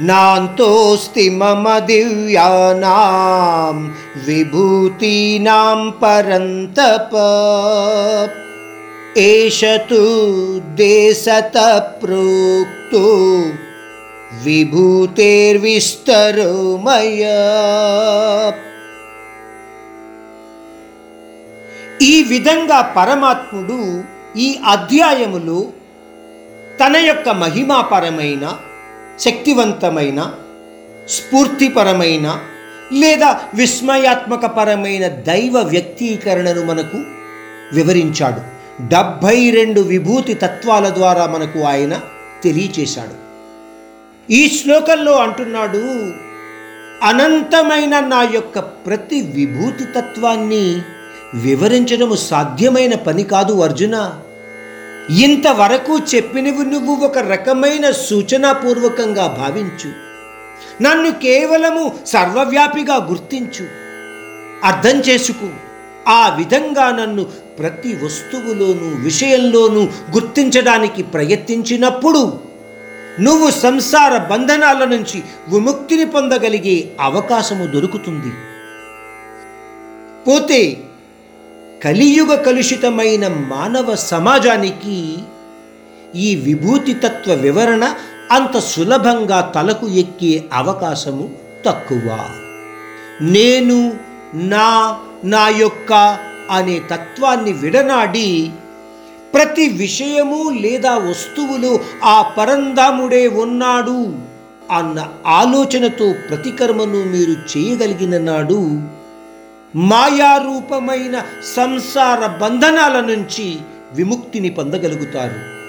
నాంతోస్తి మమ దివ్యానాం విభూతీనాం పరంతప ఏష తు దేశత ప్రోక్తో విభూతేర్విస్తరో ఈ విధంగా పరమాత్ముడు ఈ అధ్యాయములు తన యొక్క మహిమాపరమైన శక్తివంతమైన స్ఫూర్తిపరమైన లేదా విస్మయాత్మకపరమైన దైవ వ్యక్తీకరణను మనకు వివరించాడు. డెబ్భై రెండు విభూతి తత్వాల ద్వారా మనకు ఆయన తెలియచేశాడు. ఈ శ్లోకంలో అంటున్నాడు అనంతమైన నా యొక్క ప్రతి విభూతి తత్వాన్ని వివరించడము సాధ్యమైన పని కాదు అర్జున. ఇంతవరకు చెప్పినవి నువ్వు ఒక రకమైన సూచనాపూర్వకంగా భావించు. నన్ను కేవలము సర్వవ్యాపిగా గుర్తించు. అర్థం చేసుకో. ఆ విధంగా నన్ను ప్రతి వస్తువులోనూ విషయంలోనూ గుర్తించడానికి ప్రయత్నించినప్పుడు నువ్వు సంసార బంధనాల నుంచి విముక్తిని పొందగలిగే అవకాశము దొరుకుతుంది. పోతే కలియుగ కలుషితమైన మానవ సమాజానికి ఈ విభూతి తత్వ వివరణ అంత సులభంగా తలకు ఎక్కే అవకాశము తక్కువ. నేను నా నా యొక్క అనే తత్వాన్ని విడనాడి ప్రతి విషయము లేదా వస్తువులు ఆ పరంధాముడే ఉన్నాడు అన్న ఆలోచనతో ప్రతికర్మను మీరు చేయగలిగిన నాడు మాయారూపమైన సంసార బంధనాల నుంచి విముక్తిని పొందగలుగుతారు.